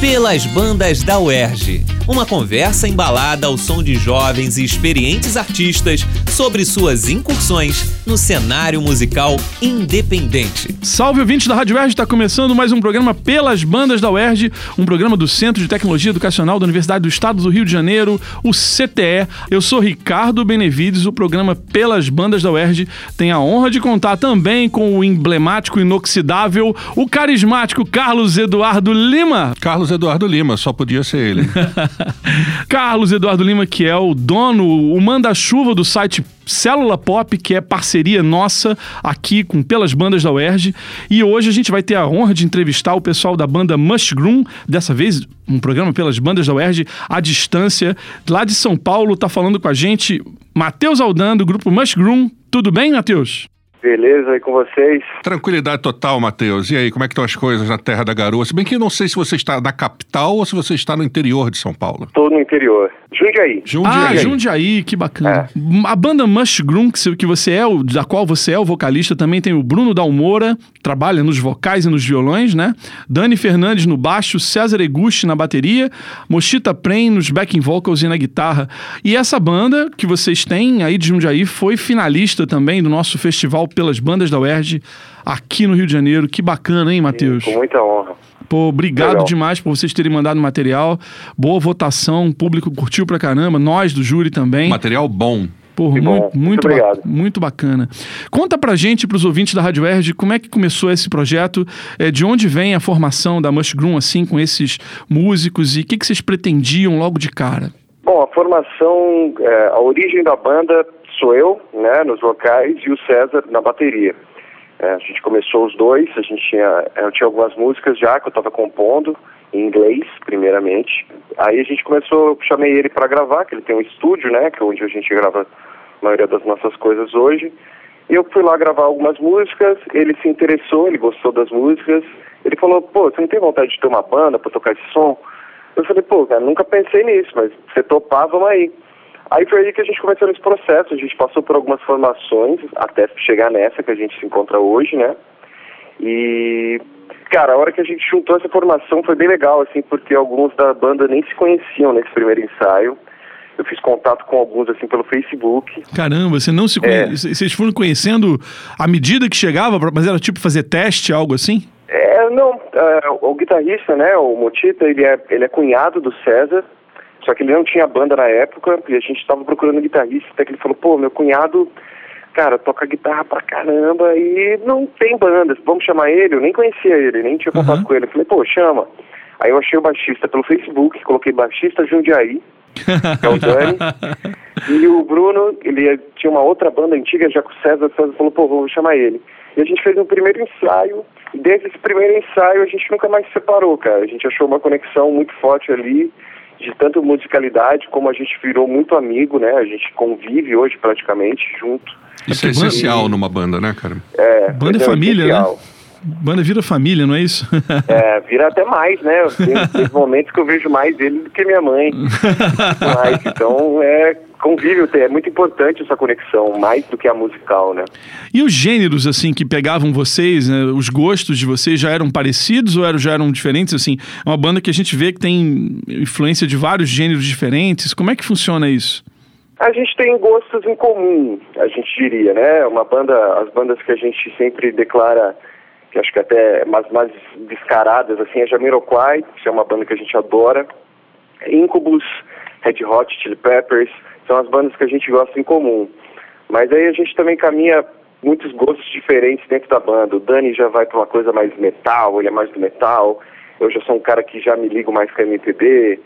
pelas bandas da UERJ. Uma conversa embalada ao som de jovens e experientes artistas sobre suas incursões no cenário musical independente. Salve ouvintes da Rádio UERJ, está começando mais um programa pelas bandas da UERJ, um programa do Centro de Tecnologia Educacional da Universidade do Estado do Rio de Janeiro, o CTE. Eu sou Ricardo Benevides, o programa pelas bandas da UERJ tem a honra de contar também com o emblemático, inoxidável, o carismático Carlos Eduardo Lima. Carlos Eduardo Lima, só podia ser ele. Carlos Eduardo Lima, que é o dono, o manda-chuva do site Célula Pop, que é parceria nossa aqui com pelas bandas da UERJ. E hoje a gente vai ter a honra de entrevistar o pessoal da banda Mushroom, dessa vez um programa pelas bandas da UERJ à distância. Lá de São Paulo tá falando com a gente Matheus Aldan, do grupo Mushroom. Tudo bem, Matheus? Beleza, aí com vocês? Tranquilidade total, Matheus. E aí, como é que estão as coisas na Terra da Garoa? Se bem que eu não sei se você está na capital ou se você está no interior de São Paulo. Estou no interior. Jundiaí. Jundiaí. Ah, Jundiaí, que bacana. É. A banda Mushroom, que você é, da qual você é o vocalista, também tem o Bruno Dalmoura, trabalha nos vocais e nos violões, né? Dani Fernandes no baixo, César Eguchi na bateria, Mochita Prem nos backing vocals e na guitarra. E essa banda que vocês têm aí de Jundiaí foi finalista também do nosso festival pelas bandas da UERJ aqui no Rio de Janeiro. Que bacana, hein, Matheus? Com muita honra. Pô, obrigado Legal. demais por vocês terem mandado material. Boa votação, o público curtiu pra caramba, nós do júri também. Material bom. Porra, muito, muito, muito, ba muito, bacana. Conta pra gente, pros ouvintes da Rádio Erge, como é que começou esse projeto, é, de onde vem a formação da Mushroom, assim, com esses músicos e o que, que vocês pretendiam logo de cara? Bom, a formação, é, a origem da banda sou eu, né, nos vocais, e o César na bateria. É, a gente começou os dois, a gente tinha, eu tinha algumas músicas já que eu estava compondo, em inglês, primeiramente. Aí a gente começou, chamei ele para gravar, que ele tem um estúdio, né, que é onde a gente grava a maioria das nossas coisas hoje. E eu fui lá gravar algumas músicas, ele se interessou, ele gostou das músicas. Ele falou, pô, você não tem vontade de ter uma banda para tocar esse som? Eu falei, pô, cara, nunca pensei nisso, mas você topar, vamos aí. Aí foi aí que a gente começou nesse processo, a gente passou por algumas formações até chegar nessa que a gente se encontra hoje, né? E, cara, a hora que a gente juntou essa formação foi bem legal, assim, porque alguns da banda nem se conheciam nesse primeiro ensaio. Eu fiz contato com alguns, assim, pelo Facebook. Caramba, você não se conhe... é. Vocês foram conhecendo à medida que chegava, mas era tipo fazer teste, algo assim? É, não, uh, o guitarrista, né, o Motita, ele é, ele é cunhado do César, só que ele não tinha banda na época e a gente estava procurando guitarrista, até que ele falou, pô, meu cunhado, cara, toca guitarra pra caramba e não tem banda, vamos chamar ele? Eu nem conhecia ele, nem tinha contato uhum. com ele. Eu falei, pô, chama. Aí eu achei o baixista pelo Facebook, coloquei baixista Jundiaí, que é o Dani. e o Bruno, ele tinha uma outra banda antiga já com o César, o César falou, pô, vou chamar ele. E a gente fez um primeiro ensaio, e desde esse primeiro ensaio a gente nunca mais se separou, cara. A gente achou uma conexão muito forte ali, de tanto musicalidade como a gente virou muito amigo, né? A gente convive hoje praticamente junto. Isso é, essencial numa banda, né, cara? É, banda é família, né? Banda vira família, não é isso? É, vira até mais, né? Tem, tem momentos que eu vejo mais ele do que minha mãe. Mas, então, é convívio, é muito importante essa conexão, mais do que a musical, né? E os gêneros, assim, que pegavam vocês, né? os gostos de vocês já eram parecidos ou já eram diferentes, assim? É uma banda que a gente vê que tem influência de vários gêneros diferentes. Como é que funciona isso? A gente tem gostos em comum, a gente diria, né? Uma banda, as bandas que a gente sempre declara que acho que até mais, mais descaradas, assim, é Jamiroquai, que é uma banda que a gente adora, Incubus, Red Hot Chili Peppers, são as bandas que a gente gosta em comum. Mas aí a gente também caminha muitos gostos diferentes dentro da banda. O Dani já vai para uma coisa mais metal, ele é mais do metal. Eu já sou um cara que já me ligo mais com a MPB.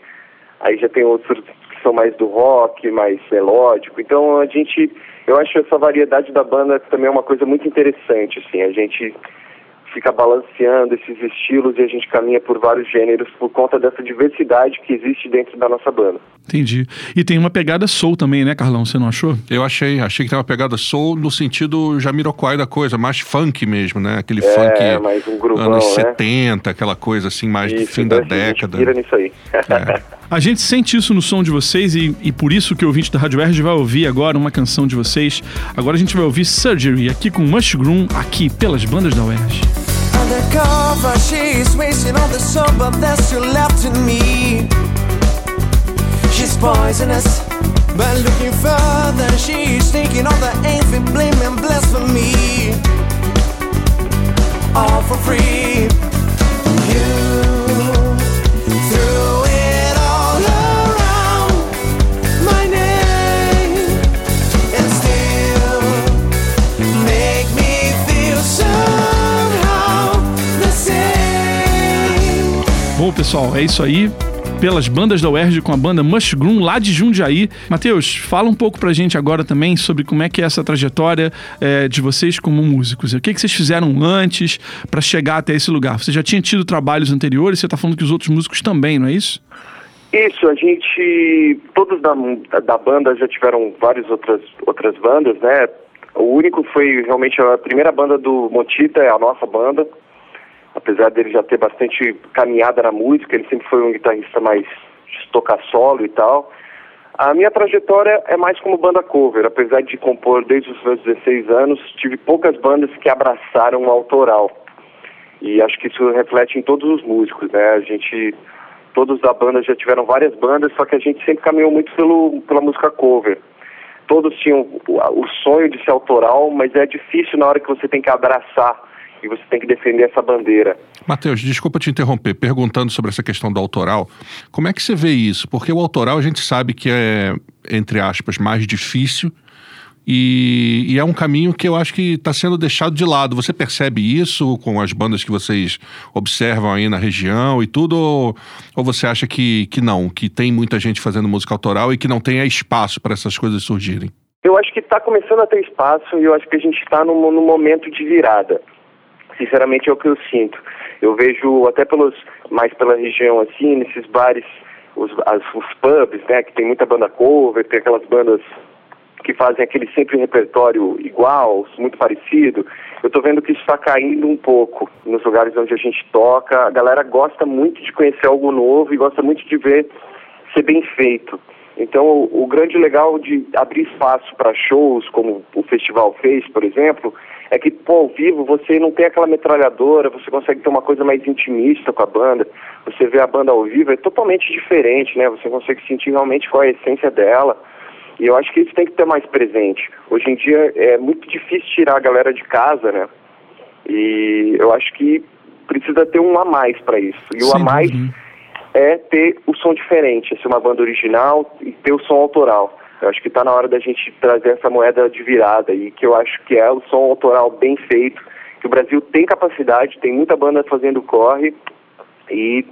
Aí já tem outros que são mais do rock, mais melódico. Então a gente, eu acho essa variedade da banda também é uma coisa muito interessante, assim. A gente fica balanceando esses estilos e a gente caminha por vários gêneros por conta dessa diversidade que existe dentro da nossa banda. Entendi. E tem uma pegada soul também, né, Carlão? Você não achou? Eu achei. Achei que tem uma pegada soul no sentido Jamiroquai da coisa, mais funk mesmo, né? Aquele é, funk mais um gruvão, anos né? 70, aquela coisa assim, mais isso, do fim da década. A gente nisso aí. É. A gente sente isso no som de vocês e, e por isso que o ouvinte da Rádio Verde vai ouvir agora uma canção de vocês. Agora a gente vai ouvir Surgery aqui com Mushroom, aqui pelas bandas da UERJ. She's poisonous, but looking further, she's the blame, and blasphemy. All for free. You Bom, pessoal, é isso aí. Pelas bandas da UERJ com a banda Mushroom lá de Jundiaí. Matheus, fala um pouco pra gente agora também sobre como é que é essa trajetória é, de vocês como músicos. O que, que vocês fizeram antes para chegar até esse lugar? Você já tinha tido trabalhos anteriores, você tá falando que os outros músicos também, não é isso? Isso, a gente. Todos da, da banda já tiveram várias outras, outras bandas, né? O único foi realmente a primeira banda do Motita, é a nossa banda. Apesar dele já ter bastante caminhada na música, ele sempre foi um guitarrista mais tocar solo e tal. A minha trajetória é mais como banda cover, apesar de compor desde os meus 16 anos, tive poucas bandas que abraçaram o autoral. E acho que isso reflete em todos os músicos, né? A gente todos da banda já tiveram várias bandas, só que a gente sempre caminhou muito pelo, pela música cover. Todos tinham o, o sonho de ser autoral, mas é difícil na hora que você tem que abraçar e você tem que defender essa bandeira. Matheus, desculpa te interromper, perguntando sobre essa questão do autoral. Como é que você vê isso? Porque o autoral a gente sabe que é, entre aspas, mais difícil e, e é um caminho que eu acho que está sendo deixado de lado. Você percebe isso com as bandas que vocês observam aí na região e tudo? Ou, ou você acha que, que não, que tem muita gente fazendo música autoral e que não tem espaço para essas coisas surgirem? Eu acho que está começando a ter espaço e eu acho que a gente está num, num momento de virada. Sinceramente é o que eu sinto. Eu vejo até pelos mais pela região assim, nesses bares, os, as, os pubs, né, que tem muita banda cover, tem aquelas bandas que fazem aquele sempre repertório igual, muito parecido. Eu estou vendo que isso está caindo um pouco nos lugares onde a gente toca. A galera gosta muito de conhecer algo novo e gosta muito de ver ser bem feito. Então, o, o grande legal de abrir espaço para shows, como o festival fez, por exemplo, é que, pô, ao vivo você não tem aquela metralhadora, você consegue ter uma coisa mais intimista com a banda. Você vê a banda ao vivo, é totalmente diferente, né? Você consegue sentir realmente qual é a essência dela. E eu acho que isso tem que ter mais presente. Hoje em dia é muito difícil tirar a galera de casa, né? E eu acho que precisa ter um a mais para isso. E o Sem a mais dúvida. É ter o som diferente, é ser uma banda original e ter o som autoral. Eu acho que está na hora da gente trazer essa moeda de virada e que eu acho que é o som autoral bem feito, que o Brasil tem capacidade, tem muita banda fazendo corre e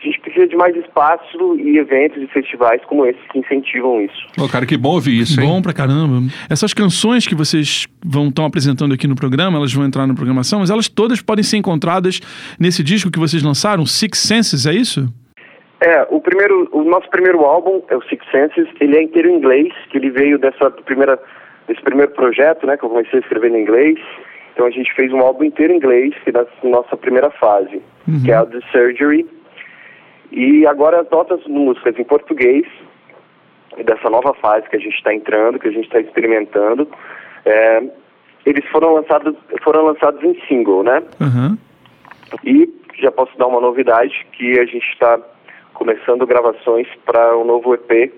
a gente precisa de mais espaço e eventos e festivais como esses que incentivam isso. Ô, cara, que bom ouvir isso, hein? Bom pra caramba. Essas canções que vocês vão estão apresentando aqui no programa, elas vão entrar na programação, mas elas todas podem ser encontradas nesse disco que vocês lançaram, Six Senses, é isso? É, o primeiro, o nosso primeiro álbum é o Six Senses, ele é inteiro em inglês, que ele veio dessa primeira, desse primeiro projeto, né, que eu comecei a escrever em inglês. Então a gente fez um álbum inteiro em inglês, que é da nossa primeira fase, que é a The Surgery. E agora as nossas músicas em português, dessa nova fase que a gente está entrando, que a gente está experimentando, é, eles foram lançados, foram lançados em single, né? Aham. E já posso dar uma novidade que a gente está começando gravações para um novo EP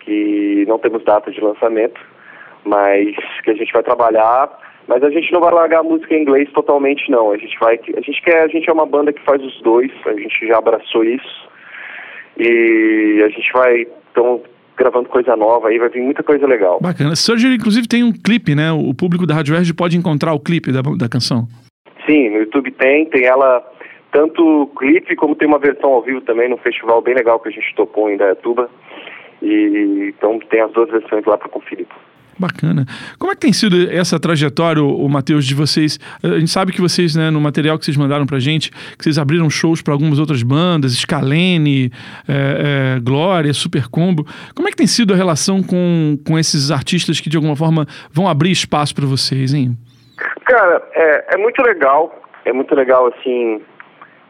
que não temos data de lançamento, mas que a gente vai trabalhar. Mas a gente não vai largar a música em inglês totalmente não. A gente vai, a gente quer, a gente é uma banda que faz os dois. A gente já abraçou isso e a gente vai então gravando coisa nova aí, vai vir muita coisa legal. Bacana. Surgery, inclusive, tem um clipe, né? O público da Rádio Verde pode encontrar o clipe da, da canção. Sim, no YouTube tem, tem ela tanto clipe como tem uma versão ao vivo também no festival bem legal que a gente tocou em Dayatuba. E então tem as duas versões lá para conferir. Bacana. Como é que tem sido essa trajetória, o Matheus, de vocês? A gente sabe que vocês, né, no material que vocês mandaram pra gente, que vocês abriram shows para algumas outras bandas, Scalene, é, é, Glória, Super Combo. Como é que tem sido a relação com, com esses artistas que, de alguma forma, vão abrir espaço para vocês, hein? Cara, é, é muito legal. É muito legal, assim.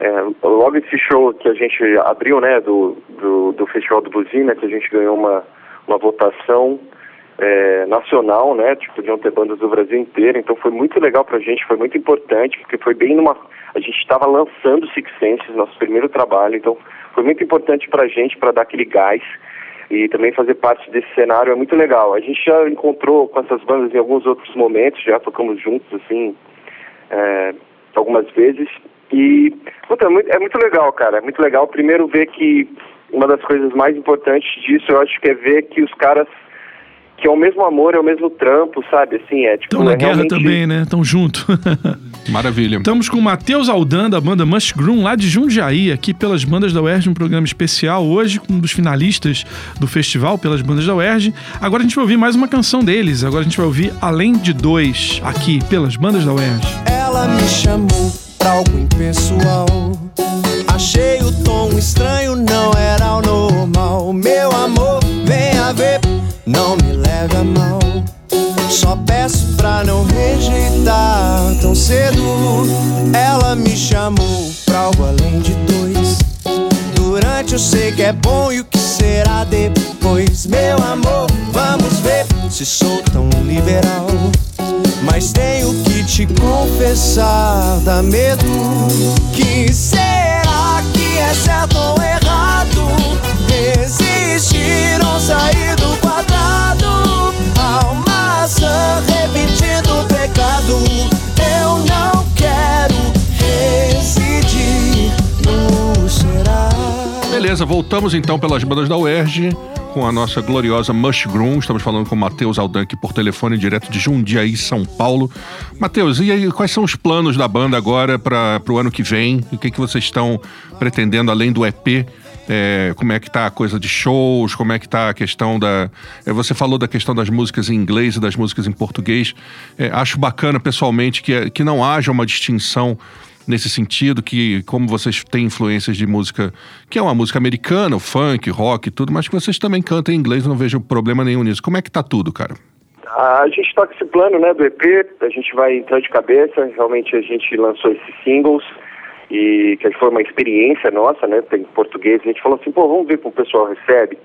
É, logo esse show que a gente abriu, né, do, do, do Festival do Buzina, que a gente ganhou uma, uma votação. é, nacional, né? Tipo, podiam ter bandas do Brasil inteiro, então foi muito legal pra gente, foi muito importante, porque foi bem numa. A gente estava lançando Six Senses, nosso primeiro trabalho, então foi muito importante pra gente para dar aquele gás e também fazer parte desse cenário é muito legal. A gente já encontrou com essas bandas em alguns outros momentos, já tocamos juntos, assim, é, algumas vezes. E puta, é, muito, é muito legal, cara. É muito legal. Primeiro ver que uma das coisas mais importantes disso, eu acho que é ver que os caras que é o mesmo amor, é o mesmo trampo, sabe? Assim, é tipo. Estão na é guerra realmente... também, né? Estão junto. Maravilha. Estamos com o Matheus Aldan, da banda Mushroom, lá de Jundiaí, aqui pelas bandas da UERJ, um programa especial hoje, com um dos finalistas do festival pelas bandas da UERJ. Agora a gente vai ouvir mais uma canção deles. Agora a gente vai ouvir Além de Dois, aqui pelas bandas da UERJ. Ela me chamou pra algo impessoal. Achei o tom estranho, não era o normal. Meu amor, venha ver, não me leve a mal. Só peço pra não rejeitar tão cedo. Ela me chamou pra algo além de dois. Durante eu sei que é bom e o que será depois. Meu amor, vamos ver se sou tão liberal. Mas tenho que te confessar, dá medo. Que será que é certo ou errado? Resistir ou sair do Beleza, voltamos então pelas bandas da UERJ com a nossa gloriosa Mushroom. Estamos falando com o Matheus Aldan aqui por telefone direto de Jundiaí, São Paulo. Matheus, e aí, quais são os planos da banda agora para o ano que vem? O que, que vocês estão pretendendo além do EP? É, como é que tá a coisa de shows? Como é que tá a questão da. é, você falou da questão das músicas em inglês e das músicas em português. É, acho bacana, pessoalmente, que, que não haja uma distinção nesse sentido, que como vocês têm influências de música, que é uma música americana, funk, rock e tudo, mas que vocês também cantam em inglês, não vejo problema nenhum nisso. Como é que tá tudo, cara? A gente toca esse plano, né, do EP, a gente vai entrar de cabeça, realmente a gente lançou esses singles e que foi uma experiência nossa, né, em português, a gente falou assim, pô, vamos ver como o pessoal recebe.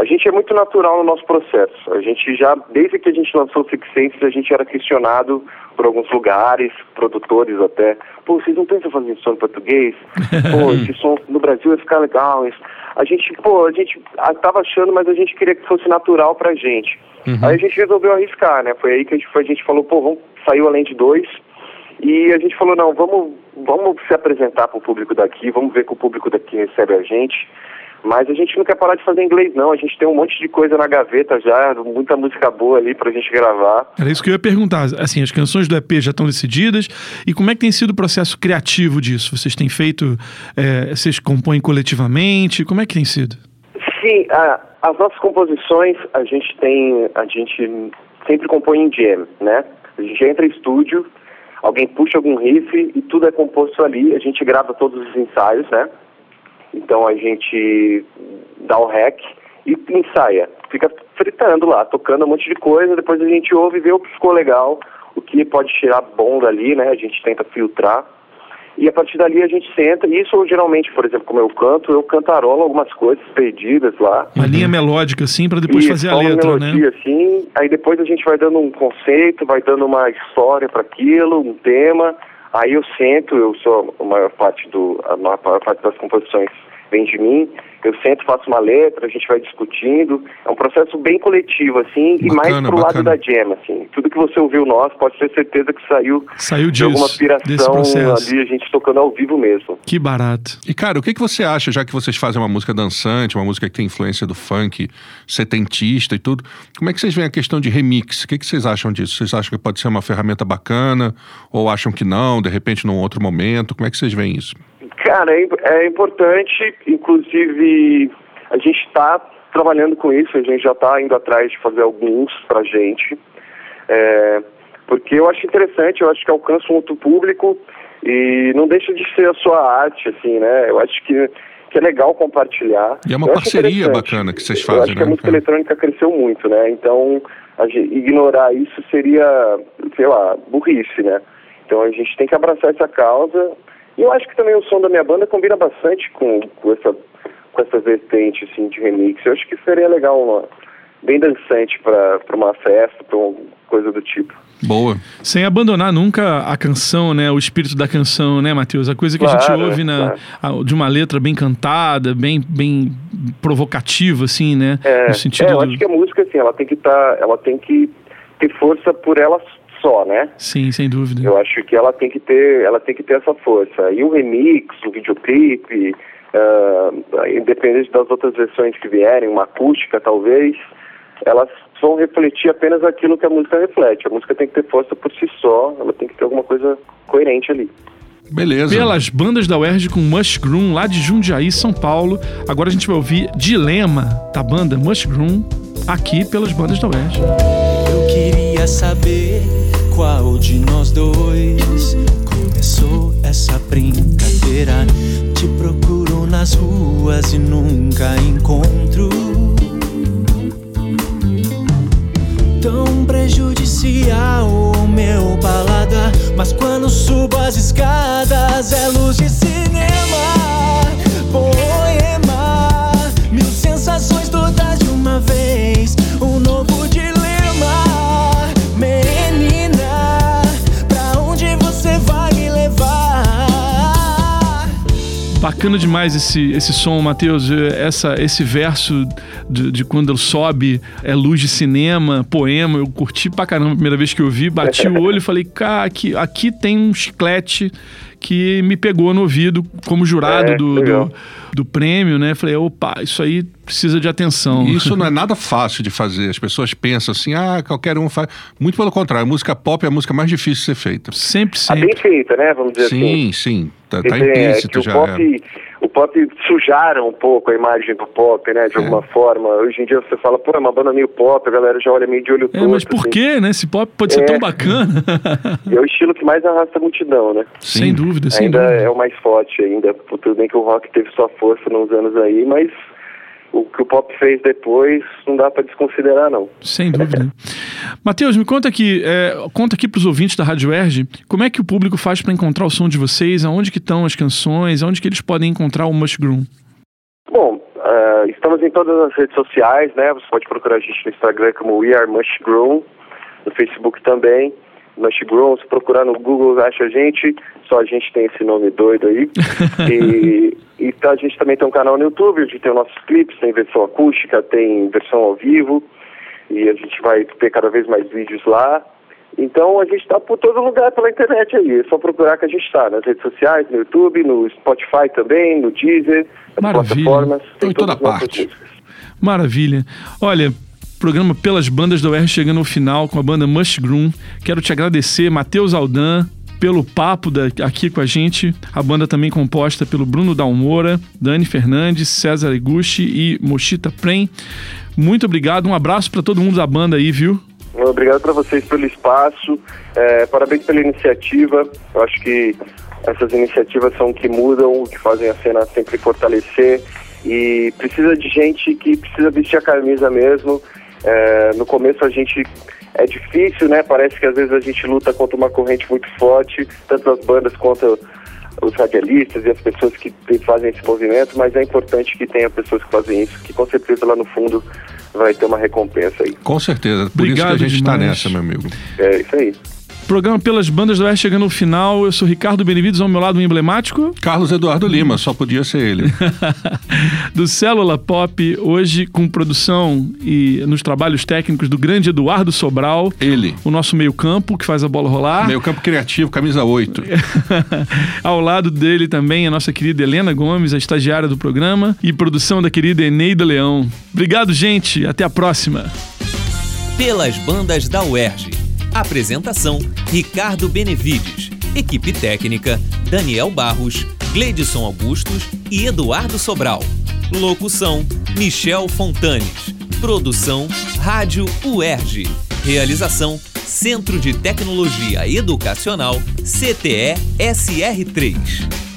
A gente é muito natural no nosso processo. A gente já, desde que a gente lançou o Six Senses, a gente era questionado por alguns lugares, produtores até. Pô, vocês não pensam fazer som em português? Pô, esse som no Brasil ia ficar legal. A gente, pô, a gente ah, tava achando, mas a gente queria que fosse natural pra gente. Aí a gente resolveu arriscar, né? Foi aí que a gente, a gente falou, pô, vamos, saiu além de dois. E a gente falou, não, vamos, vamos se apresentar para o público daqui, vamos ver que o público daqui recebe a gente. Mas a gente não quer parar de fazer inglês, não. A gente tem um monte de coisa na gaveta já, muita música boa ali pra gente gravar. Era isso que eu ia perguntar. Assim, as canções do EP já estão decididas. E como é que tem sido o processo criativo disso? Vocês têm feito. é, vocês compõem coletivamente? Como é que tem sido? Sim, a- as nossas composições a gente tem, a gente sempre compõe em jam, né? A gente entra em estúdio, alguém puxa algum riff e tudo é composto ali. A gente grava todos os ensaios, né? Então a gente dá o rec e ensaia. Fica fritando lá, tocando um monte de coisa, depois a gente ouve e vê o que ficou legal, o que pode tirar bom dali, né? A gente tenta filtrar. E a partir dali a gente senta, e isso eu, geralmente, por exemplo, como eu canto, eu cantarolo algumas coisas perdidas lá. Uma linha melódica, assim, para depois Isso, fazer a só uma letra, melodia, né? assim, aí depois a gente vai dando um conceito, vai dando uma história para aquilo, um tema. Aí eu sento, eu sou a maior parte do a maior parte das composições vem de mim. Eu sento, faço uma letra, a gente vai discutindo. É um processo bem coletivo assim, e mais Bacana, pro lado bacana. da jam, assim. Tudo que você ouviu nosso, pode ter certeza que saiu Saiu de alguma disso, desse aspiração processo. ali, a gente tocando ao vivo mesmo. Que barato. E, cara, o que, que você acha, já que vocês fazem uma música dançante, uma música que tem influência do funk setentista e tudo, como é que vocês veem a questão de remix? O que, que vocês acham disso? Vocês acham que pode ser uma ferramenta bacana? Ou acham que não, de repente num outro momento? Como é que vocês veem isso? Cara, é, é importante, inclusive a gente está trabalhando com isso, a gente já está indo atrás de fazer alguns pra gente, é, porque eu acho interessante, eu acho que alcança um outro público e não deixa de ser a sua arte, assim, né? Eu acho que, que é legal compartilhar. E é uma Eu parceria bacana que vocês Eu fazem, acho que a né? música É. eletrônica cresceu muito, né? Então, a gente, ignorar isso seria, sei lá, burrice, né? Então a gente tem que abraçar essa causa. E eu acho que também o som da minha banda combina bastante com, com essa com essa vertente assim de remix. Eu acho que seria legal uma, bem dançante para uma festa, para uma coisa do tipo. Boa. Sem abandonar nunca a canção, né? O espírito da canção, né, Matheus? A coisa que Claro, a gente ouve na, claro. a- de uma letra bem cantada, bem, bem provocativa, assim, né? É, no sentido é, eu do... acho que a música, assim, ela tem que estar, ela tem que ter força por ela só, né? Sim, sem dúvida. Eu acho que ela tem que ter, ela tem que ter essa força. E o remix, o videoclipe, ah, independente das outras versões que vierem, uma acústica talvez, elas vão refletir apenas aquilo que a música reflete. A música tem que ter força por si só, ela tem que ter alguma coisa coerente ali. Beleza. Pelas bandas da UERJ com Mushroom, lá de Jundiaí, São Paulo. Agora a gente vai ouvir Dilema, da banda Mushroom, aqui pelas bandas da UERJ. Eu queria saber qual de nós dois começou essa brincadeira. Te procuro nas ruas e nunca encontro. Tão prejudicial o meu paladar. Mas quando subo as escadas é luz Bacana demais esse, esse som, Matheus. Eh, Essa, esse verso de, de quando ele sobe é luz de cinema, poema. Eu curti pra caramba a primeira vez que eu vi. Bati o olho e falei, cara, aqui, aqui tem um chiclete que me pegou no ouvido como jurado É, do, do, do prêmio, né? Falei, opa, isso aí precisa de atenção. E Isso não é nada fácil de fazer. As pessoas pensam assim, ah, qualquer um faz. Muito pelo contrário, a música pop é a música mais difícil de ser feita. Sempre, A bem sempre. feita, né? Vamos dizer assim. Sim, sim. Tá, tá é implícito o já. pop, o pop sujaram um pouco a imagem do pop, né? De alguma forma. Hoje em dia você fala, pô, é uma banda meio pop, a galera já olha meio de olho É, torto. mas por assim. quê, né? Esse pop pode ser É. tão bacana. E é o estilo que mais arrasta a multidão, né? Sim. sem dúvida, sem ainda dúvida. é o mais forte ainda. Tudo bem que o rock teve sua força nos anos aí, mas o que o pop fez depois não dá pra desconsiderar, não. Sem dúvida. Matheus, me conta aqui, é, conta aqui para os ouvintes da Rádio Erge, como é que o público faz para encontrar o som de vocês, aonde que estão as canções, aonde que eles podem encontrar o Mushroom. Bom, ah, estamos em todas as redes sociais, né? Você pode procurar a gente no Instagram como We Are Mushroom, no Facebook também. Mushroom, se procurar no Google, acha a gente. Só a gente tem esse nome doido aí. e e tá, a gente também tem um canal no YouTube, onde tem os nossos clipes, tem versão acústica, tem versão ao vivo. E a gente vai ter cada vez mais vídeos lá. Então a gente está por todo lugar pela internet aí. É só procurar que a gente está nas redes sociais, no YouTube, no Spotify também, no Deezer, nas Maravilha. plataformas. Em toda parte. Maravilha. Olha, programa Pelas Bandas da UR chegando ao final com a banda Mushroom. Quero te agradecer, Matheus Aldan, pelo papo da- aqui com a gente. A banda também composta pelo Bruno Dalmora, Dani Fernandes, César Iguchi e Mochita Prem. Muito obrigado, um abraço para todo mundo da banda aí, viu? Obrigado para vocês pelo espaço, é, parabéns pela iniciativa. Eu acho que essas iniciativas são que mudam, que fazem a cena sempre fortalecer. E precisa de gente que precisa vestir a camisa mesmo. É, no começo a gente é difícil, né? Parece que às vezes a gente luta contra uma corrente muito forte, tanto as bandas quanto os radialistas e as pessoas que fazem esse movimento, mas é importante que tenha pessoas que fazem isso, que com certeza lá no fundo vai ter uma recompensa aí. Com certeza. Por Obrigado isso que a gente está nessa, meu amigo. É isso aí. Programa Pelas Bandas da UR chegando ao final. Eu sou Ricardo Benevides, ao meu lado um emblemático. Carlos Eduardo Lima, só podia ser ele. do Célula Pop, hoje com produção e nos trabalhos técnicos do grande Eduardo Sobral, Ele. o nosso meio-campo que faz a bola rolar. Meio campo criativo, camisa 8. Ao lado dele também a nossa querida Helena Gomes, a estagiária do programa, e produção da querida Eneida Leão. Obrigado, gente. Até a próxima. Pelas bandas da UERJ. Apresentação: Ricardo Benevides. Equipe técnica: Daniel Barros, Gleidson Augustos e Eduardo Sobral. Locução: Michel Fontanes. Produção: Rádio UERJ. Realização: Centro de Tecnologia Educacional CTE SR3.